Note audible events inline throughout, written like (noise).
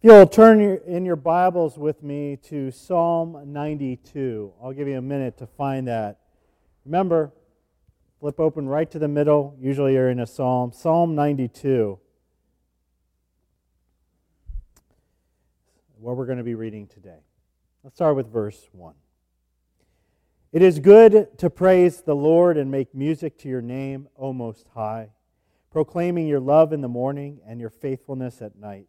If you'll turn in your Bibles with me to Psalm 92, I'll give you a minute to find that. Remember, flip open right to the middle. Usually you're in a psalm. Psalm 92. What we're going to be reading today. Let's start with verse 1. It is good to praise the Lord and make music to your name, O Most High, proclaiming your love in the morning and your faithfulness at night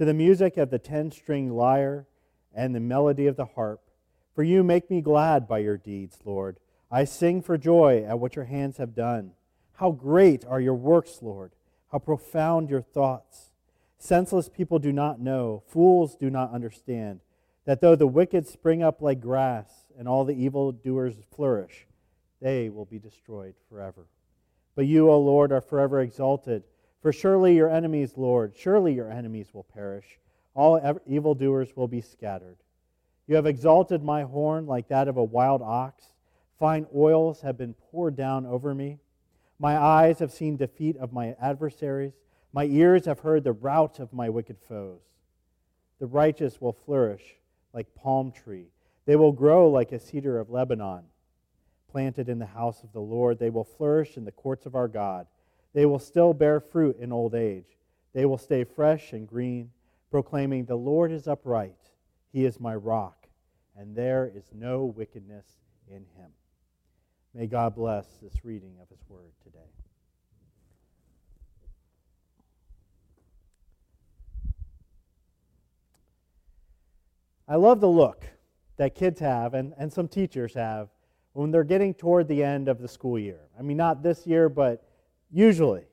to the music of the ten string lyre and the melody of the harp. For you make me glad by your deeds, Lord. I sing for joy at what your hands have done. How great are your works, Lord! How profound your thoughts! Senseless people do not know, fools do not understand, that though the wicked spring up like grass and all the evildoers flourish, they will be destroyed forever. But you, O Lord, are forever exalted. For surely your enemies, Lord, surely your enemies will perish. All evildoers will be scattered. You have exalted my horn like that of a wild ox. Fine oils have been poured down over me. My eyes have seen defeat of my adversaries. My ears have heard the rout of my wicked foes. The righteous will flourish like palm tree. They will grow like a cedar of Lebanon. Planted in the house of the Lord, they will flourish in the courts of our God. They will still bear fruit in old age. They will stay fresh and green, proclaiming, The Lord is upright. He is my rock, and there is no wickedness in him. May God bless this reading of his word today. I love the look that kids have and, and some teachers have when they're getting toward the end of the school year. I mean, not this year, but Usually.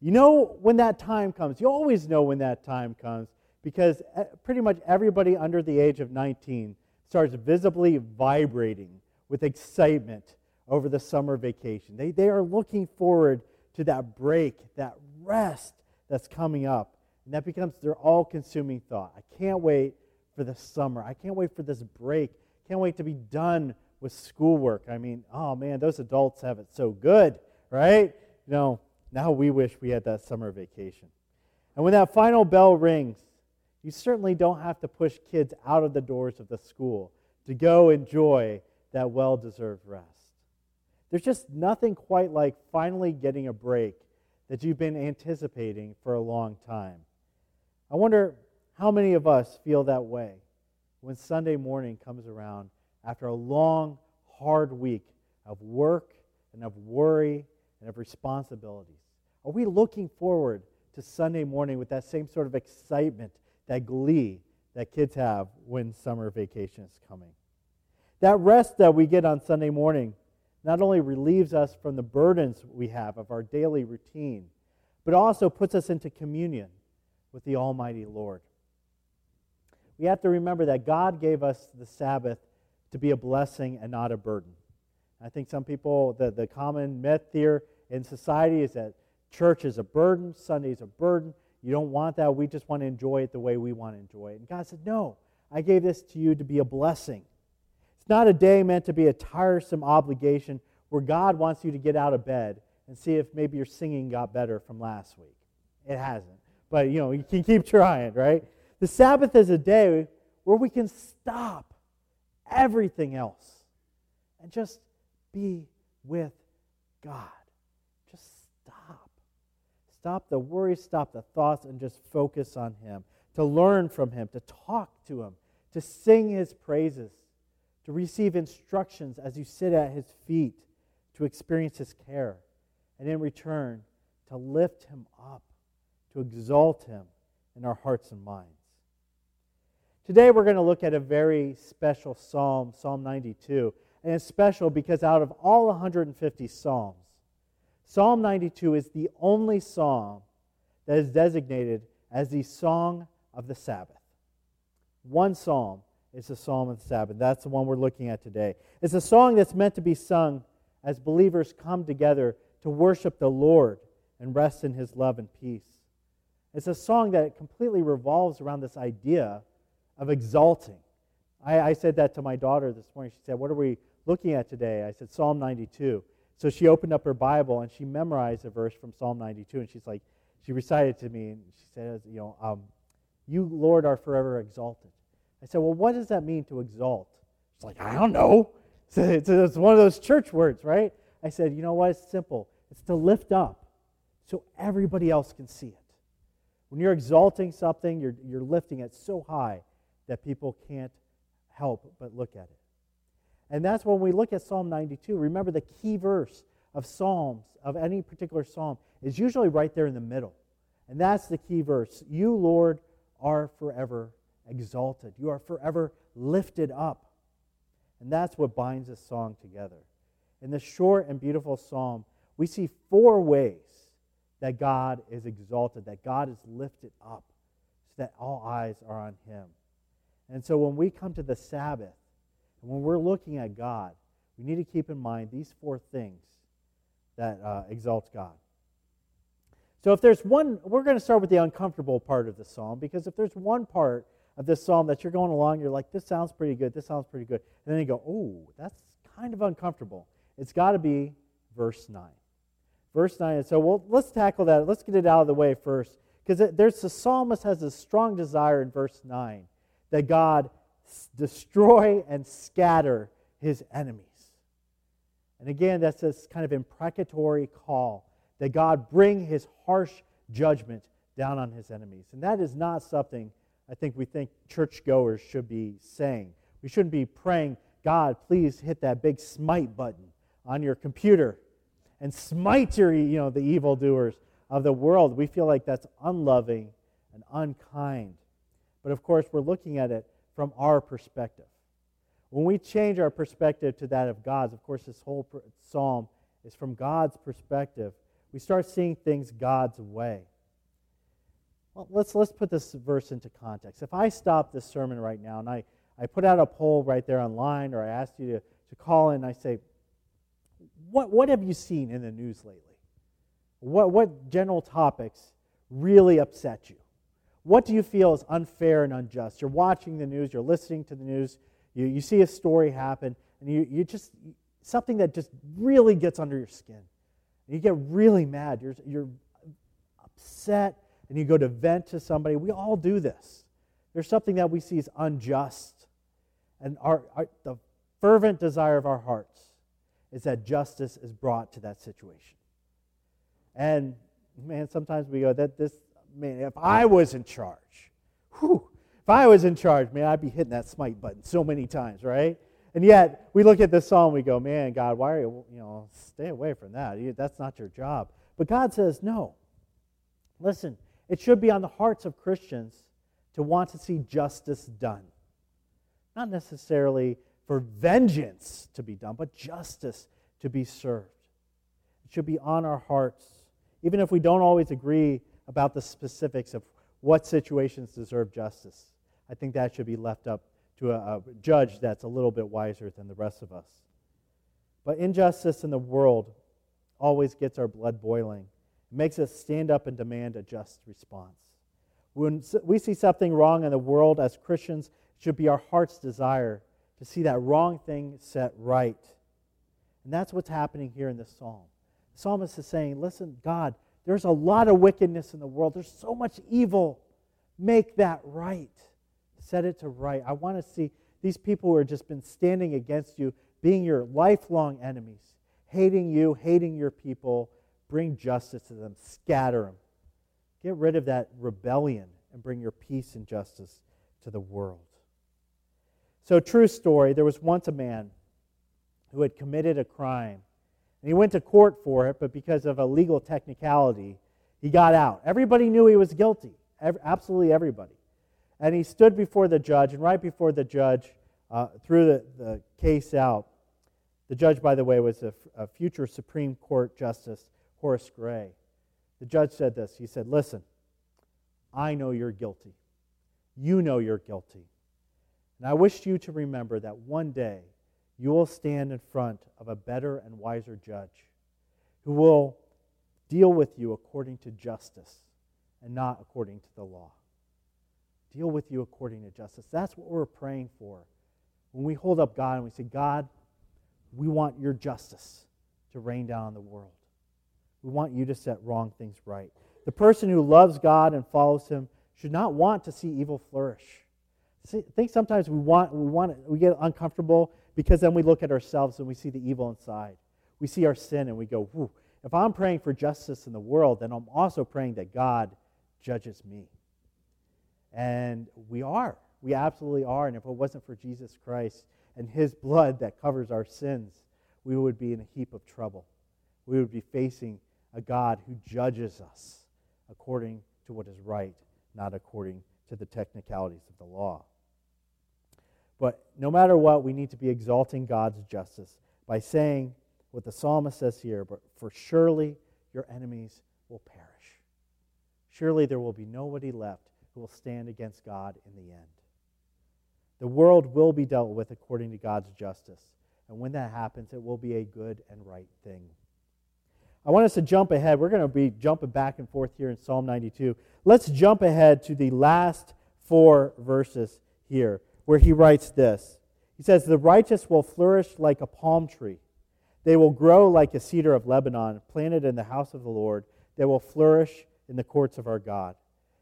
You know when that time comes. You always know when that time comes because eh, pretty much everybody under the age of 19 starts visibly vibrating with excitement over the summer vacation. They, they are looking forward to that break, that rest that's coming up. And that becomes their all consuming thought. I can't wait for the summer. I can't wait for this break. Can't wait to be done with schoolwork. I mean, oh man, those adults have it so good, right? You know, now we wish we had that summer vacation. And when that final bell rings, you certainly don't have to push kids out of the doors of the school to go enjoy that well deserved rest. There's just nothing quite like finally getting a break that you've been anticipating for a long time. I wonder how many of us feel that way when Sunday morning comes around after a long, hard week of work and of worry and of responsibilities? Are we looking forward to Sunday morning with that same sort of excitement, that glee that kids have when summer vacation is coming? That rest that we get on Sunday morning not only relieves us from the burdens we have of our daily routine, but also puts us into communion with the Almighty Lord. We have to remember that God gave us the Sabbath to be a blessing and not a burden. I think some people, the, the common myth here in society is that church is a burden, Sunday is a burden. You don't want that. We just want to enjoy it the way we want to enjoy it. And God said, No, I gave this to you to be a blessing. It's not a day meant to be a tiresome obligation where God wants you to get out of bed and see if maybe your singing got better from last week. It hasn't. But, you know, you can keep trying, right? The Sabbath is a day where we can stop everything else and just be with God. Just stop. Stop the worry, stop the thoughts, and just focus on Him. To learn from Him, to talk to Him, to sing His praises, to receive instructions as you sit at His feet, to experience His care, and in return, to lift Him up, to exalt Him in our hearts and minds. Today, we're going to look at a very special psalm, Psalm 92. And it's special because out of all 150 Psalms, Psalm 92 is the only psalm that is designated as the song of the Sabbath. One psalm is the psalm of the Sabbath. That's the one we're looking at today. It's a song that's meant to be sung as believers come together to worship the Lord and rest in his love and peace. It's a song that completely revolves around this idea of exalting. I, I said that to my daughter this morning. She said, What are we looking at today? I said, Psalm 92. So she opened up her Bible and she memorized a verse from Psalm 92. And she's like, she recited to me and she says, you know, um, You, Lord, are forever exalted. I said, Well, what does that mean to exalt? She's like, I don't know. (laughs) It's, it's one of those church words, right? I said, You know what? It's simple. It's to lift up so everybody else can see it. When you're exalting something, you're, you're lifting it so high that people can't help but look at it. And that's when we look at Psalm 92. Remember, the key verse of Psalms, of any particular psalm, is usually right there in the middle. And that's the key verse. You, Lord, are forever exalted. You are forever lifted up. And that's what binds this song together. In this short and beautiful psalm, we see four ways that God is exalted, that God is lifted up, so that all eyes are on Him. And so when we come to the Sabbath, and when we're looking at God, we need to keep in mind these four things that uh, God. So if there's one, we're going to start with the uncomfortable part of the psalm because if there's one part of this psalm that you're going along, you're like, this sounds pretty good, this sounds pretty good, and then you go, oh, that's kind of uncomfortable. It's got to be verse 9. Verse 9. And so well, let's tackle that. Let's get it out of the way first because there's the psalmist has a strong desire in verse 9 that God destroy and scatter his enemies. And again, that's this kind of imprecatory call that God bring his harsh judgment down on his enemies. And that is not something I think we think churchgoers should be saying. We shouldn't be praying, God, please hit that big smite button on your computer and smite your, you know, the evildoers of the world. We feel like that's unloving and unkind. But of course, we're looking at it from our perspective. When we change our perspective to that of God's, of course, this whole psalm is from God's perspective. We start seeing things God's way. Well, let's, let's put this verse into context. If I stop this sermon right now and I, I put out a poll right there online, or I asked you to, to call in, and I say, what, what have you seen in the news lately? What, what general topics really upset you? What do you feel is unfair and unjust? You're watching the news, you're listening to the news, you, you see a story happen, and you, you just, something that just really gets under your skin. You get really mad. You're, you're upset, and you go to vent to somebody. We all do this. There's something that we see as unjust. And our, our, the fervent desire of our hearts is that justice is brought to that situation. And man, sometimes we go, that this, man, if I was in charge, whew, if I was in charge, man, I'd be hitting that smite button so many times, right? And yet, we look at this psalm, we go, man, God, why are you, you know, stay away from that. That's not your job. But God says, no. Listen, it should be on the hearts of Christians to want to see justice done. Not necessarily for vengeance to be done, but justice to be served. It should be on our hearts, even if we don't always agree about the specifics of what situations deserve justice. I think that should be left up to a, a judge that's a little bit wiser than the rest of us. But injustice in the world always gets our blood boiling. It makes us stand up and demand a just response. When we see something wrong in the world as Christians, it should be our heart's desire to see that wrong thing set right. And that's what's happening here in this psalm. The psalmist is saying, Listen, God, there's a lot of wickedness in the world, there's so much evil. Make that right. Set it to right. I want to see these people who have just been standing against you, being your lifelong enemies, hating you, hating your people. Bring justice to them, scatter them. Get rid of that rebellion and bring your peace and justice to the world. So, true story there was once a man who had committed a crime. And he went to court for it, but because of a legal technicality, he got out. Everybody knew he was guilty, absolutely everybody. And he stood before the judge, and right before the judge uh, threw the, the case out, the judge, by the way, was a, a future Supreme Court Justice, Horace Gray. The judge said this He said, Listen, I know you're guilty. You know you're guilty. And I wish you to remember that one day you will stand in front of a better and wiser judge who will deal with you according to justice and not according to the law deal with you according to justice. That's what we're praying for. When we hold up God and we say, God, we want your justice to rain down on the world. We want you to set wrong things right. The person who loves God and follows him should not want to see evil flourish. See, I think sometimes we want, we want, we get uncomfortable because then we look at ourselves and we see the evil inside. We see our sin and we go, if I'm praying for justice in the world, then I'm also praying that God judges me. And we are. We absolutely are. And if it wasn't for Jesus Christ and his blood that covers our sins, we would be in a heap of trouble. We would be facing a God who judges us according to what is right, not according to the technicalities of the law. But no matter what, we need to be exalting God's justice by saying what the psalmist says here, but for surely your enemies will perish. Surely there will be nobody left who will stand against God in the end. The world will be dealt with according to God's justice. And when that happens, it will be a good and right thing. I want us to jump ahead. We're going to be jumping back and forth here in Psalm 92. Let's jump ahead to the last four verses here, where he writes this. He says, The righteous will flourish like a palm tree. They will grow like a cedar of Lebanon, planted in the house of the Lord. They will flourish in the courts of our God.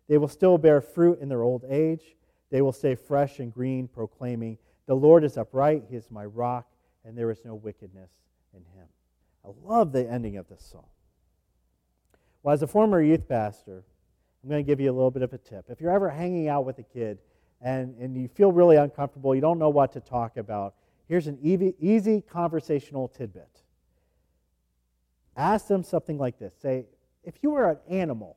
They will still bear fruit in their old age. They will stay fresh and green, proclaiming, The Lord is upright, He is my rock, and there is no wickedness in Him. I love the ending of this song. Well, as a former youth pastor, I'm going to give you a little bit of a tip. If you're ever hanging out with a kid and, and you feel really uncomfortable, you don't know what to talk about, here's an easy, easy conversational tidbit. Ask them something like this Say, if you were an animal,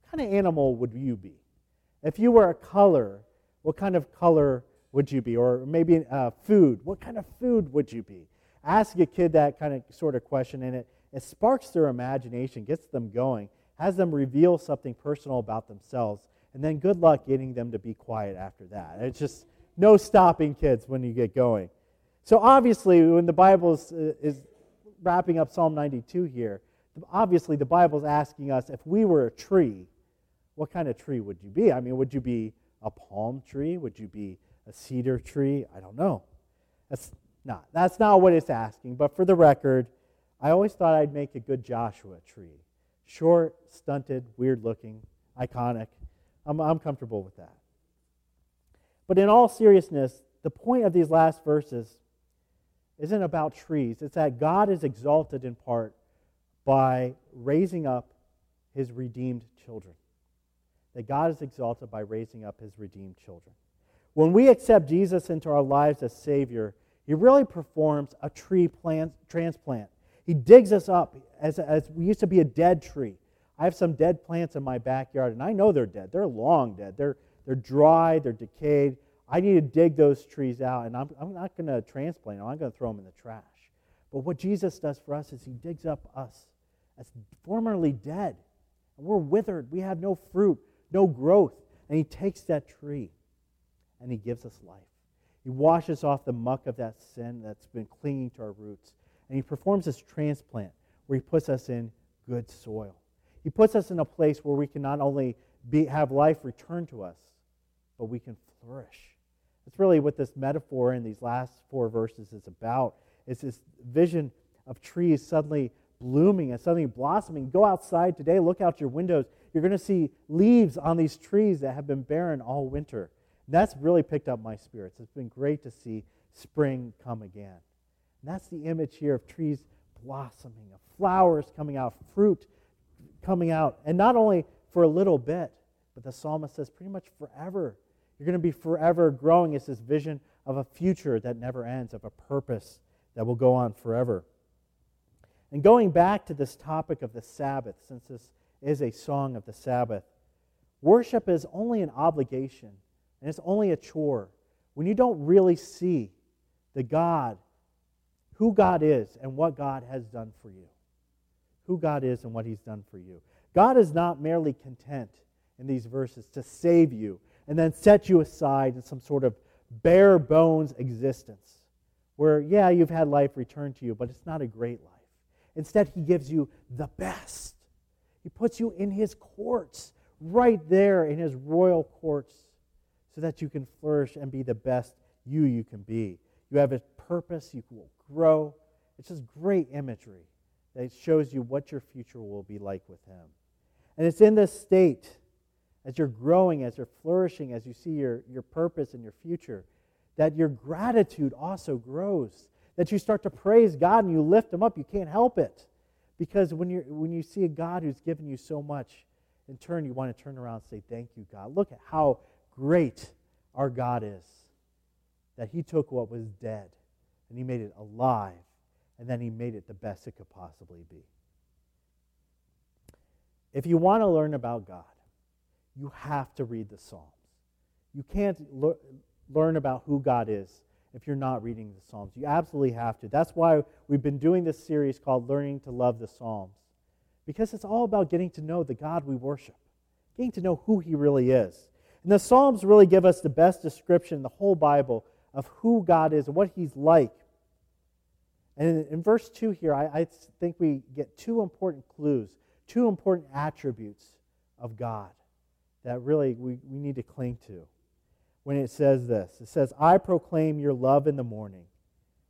what kind of animal would you be? If you were a color, what kind of color would you be? Or maybe uh, food, what kind of food would you be? ask a kid that kind of sort of question, and it, it sparks their imagination, gets them going, has them reveal something personal about themselves, and then good luck getting them to be quiet after that. It's just no stopping kids when you get going. So obviously, when the Bible is, uh, is wrapping up Psalm 92 here, obviously the Bible is asking us if we were a tree, what kind of tree would you be? I mean, would you be a palm tree? Would you be a cedar tree? I don't know. That's not. That's not what it's asking, but for the record, I always thought I'd make a good Joshua tree. Short, stunted, weird looking, iconic. I'm, I'm comfortable with that. But in all seriousness, the point of these last verses isn't about trees. It's that God is exalted in part by raising up his redeemed children. That God is exalted by raising up his redeemed children. When we accept Jesus into our lives as Savior, he really performs a tree plant, transplant. He digs us up as, as we used to be a dead tree. I have some dead plants in my backyard, and I know they're dead. They're long dead. They're, they're dry, they're decayed. I need to dig those trees out, and I'm, I'm not going to transplant them. I'm going to throw them in the trash. But what Jesus does for us is he digs up us as formerly dead. And we're withered. We have no fruit, no growth. And he takes that tree and he gives us life. He washes off the muck of that sin that's been clinging to our roots. And He performs this transplant where He puts us in good soil. He puts us in a place where we can not only be, have life returned to us, but we can flourish. That's really what this metaphor in these last four verses is about. It's this vision of trees suddenly blooming and suddenly blossoming. Go outside today, look out your windows. You're going to see leaves on these trees that have been barren all winter. And That's really picked up my spirits. It's been great to see spring come again. And that's the image here of trees blossoming, of flowers coming out, fruit coming out. And not only for a little bit, but the psalmist says pretty much forever. You're going to be forever growing. It's this vision of a future that never ends, of a purpose that will go on forever. And going back to this topic of the Sabbath, since this is a song of the Sabbath, worship is only an obligation and it's only a chore, when you don't really see the God, who God is and what God has done for you. Who God is and what He's done for you. God is not merely content in these verses to save you and then set you aside in some sort of bare bones existence where, yeah, you've had life returned to you, but it's not a great life. Instead, He gives you the best. He puts you in His courts, right there in His royal courts so that you can flourish and be the best you you can be. You have a purpose, you will grow. It's just great imagery that shows you what your future will be like with Him. And it's in this state as you're growing, as you're flourishing, as you see your, your purpose and your future, that your gratitude also grows. That you start to praise God and you lift Him up. You can't help it. Because when, you when you see a God who's given you so much, in turn, you want to turn around and say, Thank you, God. Look at how great our God is. That He took what was dead and He made it alive, and then He made it the best it could possibly be. If you want to learn about God, you have to read the Psalms. You can't le- learn about who God is if you're not reading the Psalms. You absolutely have to. That's why we've been doing this series called Learning to Love the Psalms, because it's all about getting to know the God we worship, getting to know who He really is. And the Psalms really give us the best description in the whole Bible of who God is and what He's like. And in, in verse 2 here, I, I think we get two important clues, two important attributes of God that really we, we need to cling to when it says this it says, I proclaim your love in the morning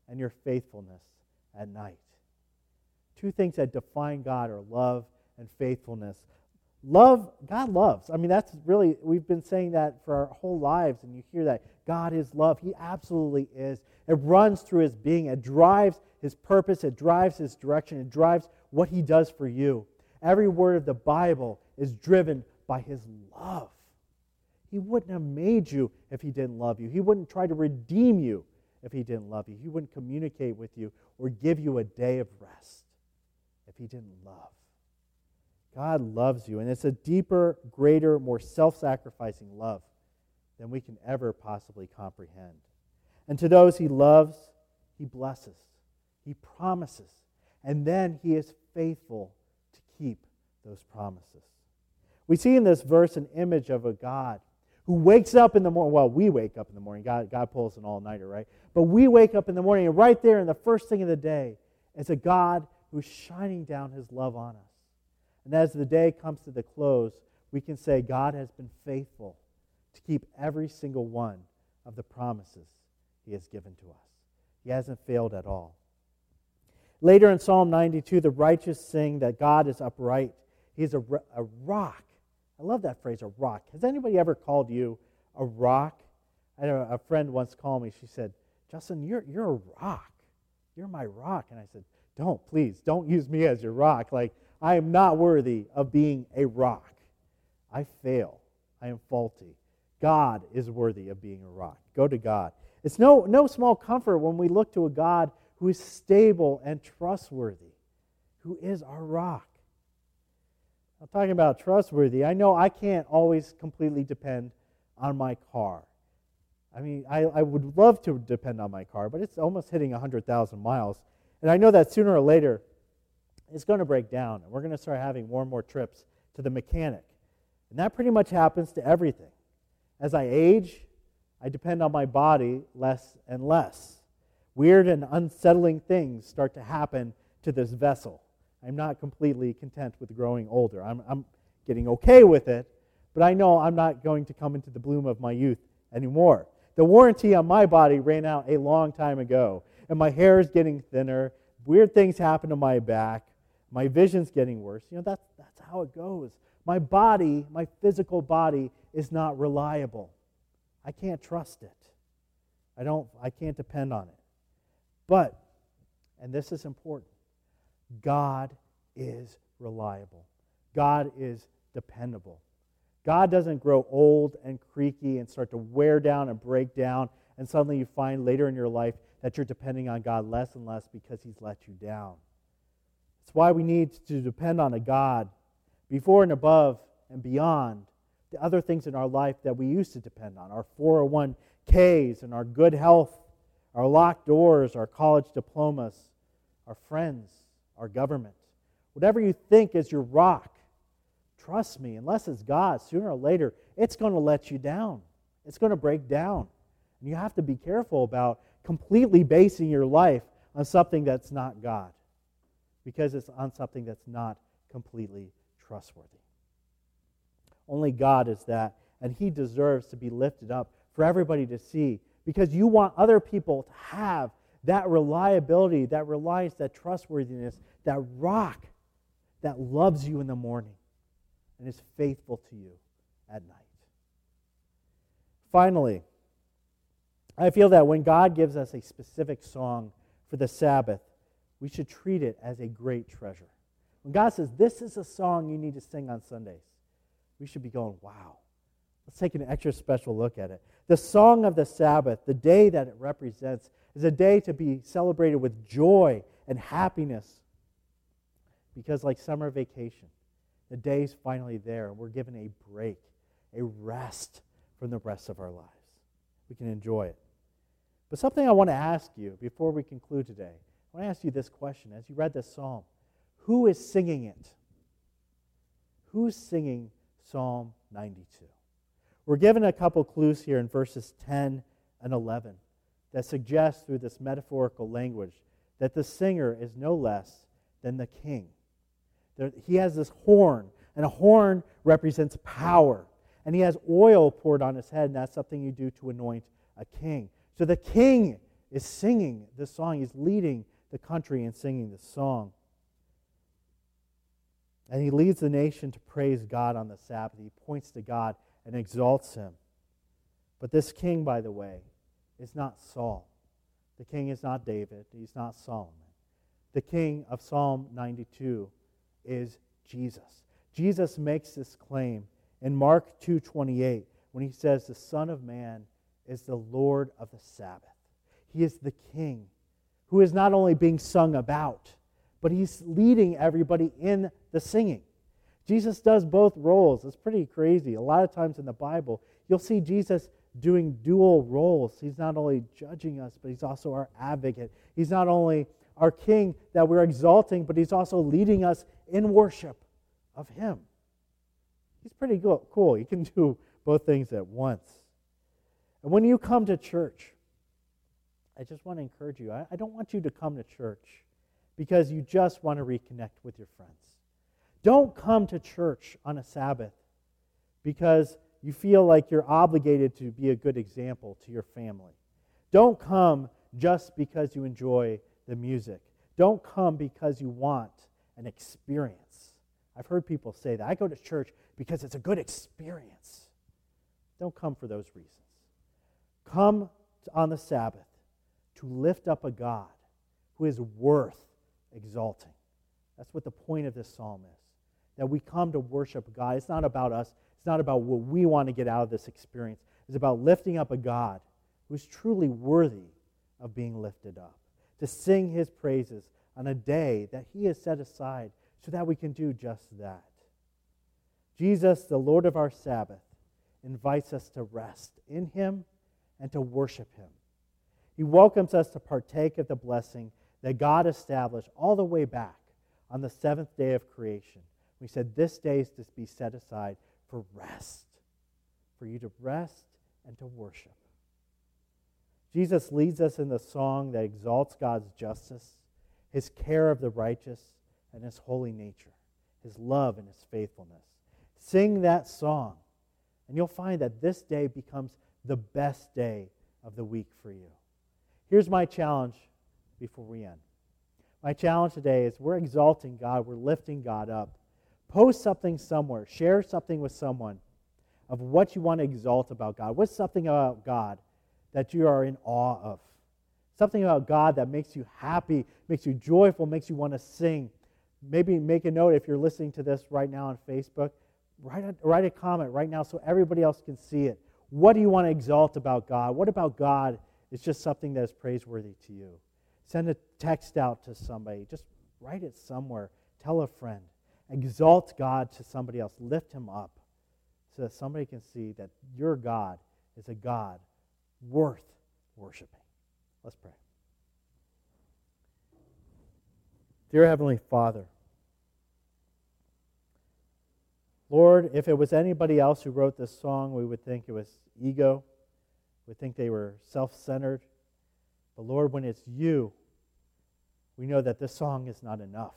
and your faithfulness at night. Two things that define God are love and faithfulness. Love, God loves. I mean, that's really, we've been saying that for our whole lives, and you hear that. God is love. He absolutely is. It runs through his being, it drives his purpose, it drives his direction, it drives what he does for you. Every word of the Bible is driven by his love. He wouldn't have made you if he didn't love you. He wouldn't try to redeem you if he didn't love you. He wouldn't communicate with you or give you a day of rest if he didn't love. God loves you, and it's a deeper, greater, more self sacrificing love than we can ever possibly comprehend. And to those he loves, he blesses, he promises, and then he is faithful to keep those promises. We see in this verse an image of a God who wakes up in the morning. Well, we wake up in the morning. God, God pulls an all nighter, right? But we wake up in the morning, and right there in the first thing of the day, it's a God who's shining down his love on us. And as the day comes to the close, we can say, God has been faithful to keep every single one of the promises he has given to us. He hasn't failed at all. Later in Psalm 92, the righteous sing that God is upright. He's a, a rock I love that phrase, a rock. Has anybody ever called you a rock? I know a friend once called me. She said, Justin, you're, you're a rock. You're my rock. And I said, Don't, please, don't use me as your rock. Like, I am not worthy of being a rock. I fail. I am faulty. God is worthy of being a rock. Go to God. It's no, no small comfort when we look to a God who is stable and trustworthy, who is our rock. I'm talking about trustworthy. I know I can't always completely depend on my car. I mean, I, I would love to depend on my car, but it's almost hitting 100,000 miles. And I know that sooner or later it's going to break down, and we're going to start having more and more trips to the mechanic. And that pretty much happens to everything. As I age, I depend on my body less and less. Weird and unsettling things start to happen to this vessel. I'm not completely content with growing older. I'm, I'm getting okay with it, but I know I'm not going to come into the bloom of my youth anymore. The warranty on my body ran out a long time ago, and my hair is getting thinner. Weird things happen to my back. My vision's getting worse. You know, that's, that's how it goes. My body, my physical body, is not reliable. I can't trust it. I don't I can't depend on it. But, and this is important, God is reliable. God is dependable. God doesn't grow old and creaky and start to wear down and break down, and suddenly you find later in your life that you're depending on God less and less because He's let you down. That's why we need to depend on a God before and above and beyond the other things in our life that we used to depend on our 401ks and our good health, our locked doors, our college diplomas, our friends, our government. Whatever you think is your rock, trust me, unless it's God, sooner or later, it's going to let you down. It's going to break down. And you have to be careful about completely basing your life on something that's not God because it's on something that's not completely trustworthy. Only God is that, and He deserves to be lifted up for everybody to see because you want other people to have that reliability, that reliance, that trustworthiness, that rock that loves you in the morning and is faithful to you at night. Finally, I feel that when God gives us a specific song for the Sabbath, we should treat it as a great treasure. When God says, This is a song you need to sing on Sundays, we should be going, Wow. Let's take an extra special look at it. The song of the Sabbath, the day that it represents, is a day to be celebrated with joy and happiness. Because, like summer vacation, the day's finally there, and we're given a break, a rest from the rest of our lives. We can enjoy it. But something I want to ask you before we conclude today, I want to ask you this question as you read this psalm Who is singing it? Who's singing Psalm 92? We're given a couple clues here in verses 10 and 11 that suggest through this metaphorical language that the singer is no less than the king. He has this horn, and a horn represents power. And he has oil poured on his head, and that's something you do to anoint a king. So the king is singing this song. He's leading the country in singing this song. And he leads the nation to praise God on the Sabbath. He points to God and exalts him. But this king, by the way, is not Saul. The king is not David. He's not Solomon. The king of Psalm 92 is Jesus. Jesus makes this claim in Mark 2:28 when he says the son of man is the lord of the sabbath. He is the king who is not only being sung about, but he's leading everybody in the singing. Jesus does both roles. It's pretty crazy. A lot of times in the Bible, you'll see Jesus doing dual roles. He's not only judging us, but he's also our advocate. He's not only our king that we're exalting, but he's also leading us in worship of him. He's pretty cool. He can (laughs) do both things at once. And when you come to church, I just want to encourage you. I, I don't want you to come to church because you just want to reconnect with your friends. Don't come to church on a Sabbath because you feel like you're obligated to be a good example to your family. Don't come just because you enjoy the music. Don't come because you want an experience. I've heard people say that. I go to church because it's a good experience. Don't come for those reasons. Come on the Sabbath to lift up a God who is worth exalting. That's what the point of this psalm is. That we come to worship God. It's not about us, it's not about what we want to get out of this experience. It's about lifting up a God who's truly worthy of being lifted up to sing his praises on a day that he has set aside so that we can do just that. Jesus, the Lord of our Sabbath, invites us to rest in him and to worship him. He welcomes us to partake of the blessing that God established all the way back on the seventh day of creation. We said this day is to be set aside for rest, for you to rest and to worship. Jesus leads us in the song that exalts God's justice, his care of the righteous, and his holy nature, his love and his faithfulness. Sing that song, and you'll find that this day becomes the best day of the week for you. Here's my challenge before we end. My challenge today is we're exalting God, we're lifting God up. Post something somewhere, share something with someone of what you want to exalt about God. What's something about God that you are in awe of. Something about God that makes you happy, makes you joyful, makes you want to sing. Maybe make a note if you're listening to this right now on Facebook. Write a, write a comment right now so everybody else can see it. What do you want to exalt about God? What about God is just something that is praiseworthy to you? Send a text out to somebody. Just write it somewhere. Tell a friend. Exalt God to somebody else. Lift him up so that somebody can see that your God is a God worth worshiping. Let's pray. Dear Heavenly Father, Lord, if it was anybody else who wrote this song, we would think it was ego. We would think they were self centered. But Lord, when it's you, we know that this song is not enough.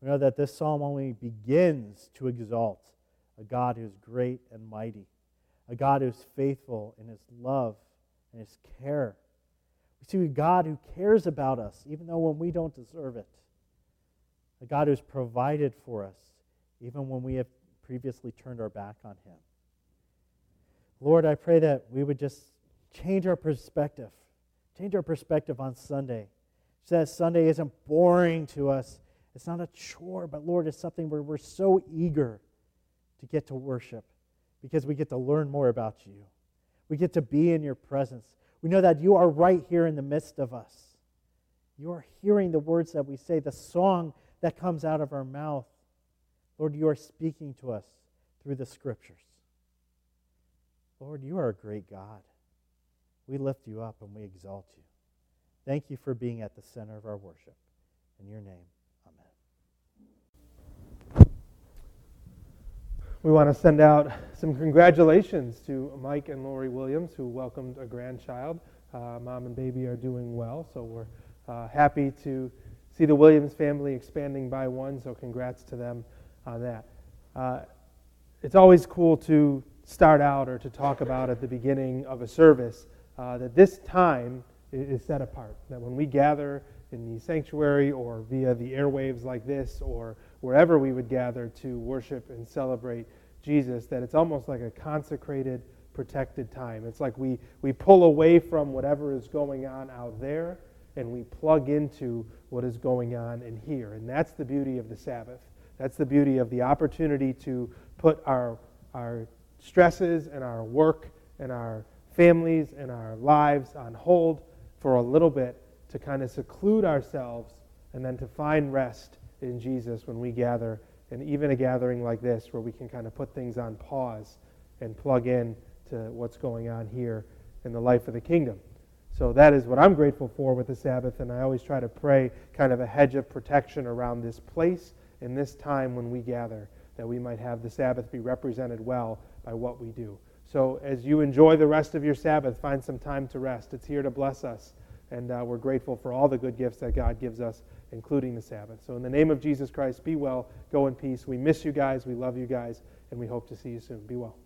We know that this psalm only begins to exalt a God who's great and mighty a God who's faithful in his love and his care. We see a God who cares about us, even though when we don't deserve it. A God who's provided for us, even when we have previously turned our back on Him. Lord, I pray that we would just change our perspective, change our perspective on Sunday. Says Sunday isn't boring to us. It's not a chore, but Lord, it's something where we're so eager to get to worship because we get to learn more about you. We get to be in your presence. We know that you are right here in the midst of us. You are hearing the words that we say, the song that comes out of our mouth. Lord, you are speaking to us through the scriptures. Lord, you are a great God. We lift you up and we exalt you. Thank you for being at the center of our worship. In your name, amen. We want to send out some congratulations to Mike and Lori Williams, who welcomed a grandchild. Uh, mom and baby are doing well, so we're uh, happy to see the Williams family expanding by one, so congrats to them on that. Uh, it's always cool to start out or to talk about at the beginning of a service uh, that this time is set apart. That when we gather in the sanctuary or via the airwaves like this or wherever we would gather to worship and celebrate Jesus, that it's almost like a consecrated, protected time. It's like we, we pull away from whatever is going on out there and we plug into what is going on in here. And that's the beauty of the Sabbath. That's the beauty of the opportunity to put our, our stresses and our work and our families and our lives on hold for a little bit to kind of seclude ourselves and then to find rest in Jesus when we gather, and even a gathering like this where we can kind of put things on pause and plug in to what's going on here in the life of the kingdom. So that is what I'm grateful for with the Sabbath, and I always try to pray kind of a hedge of protection around this place in this time when we gather, that we might have the Sabbath be represented well by what we do. So as you enjoy the rest of your Sabbath, find some time to rest. It's here to bless us, and uh, we're grateful for all the good gifts that God gives us, including the Sabbath. So in the name of Jesus Christ, be well, go in peace. We miss you guys, we love you guys, and we hope to see you soon. Be well.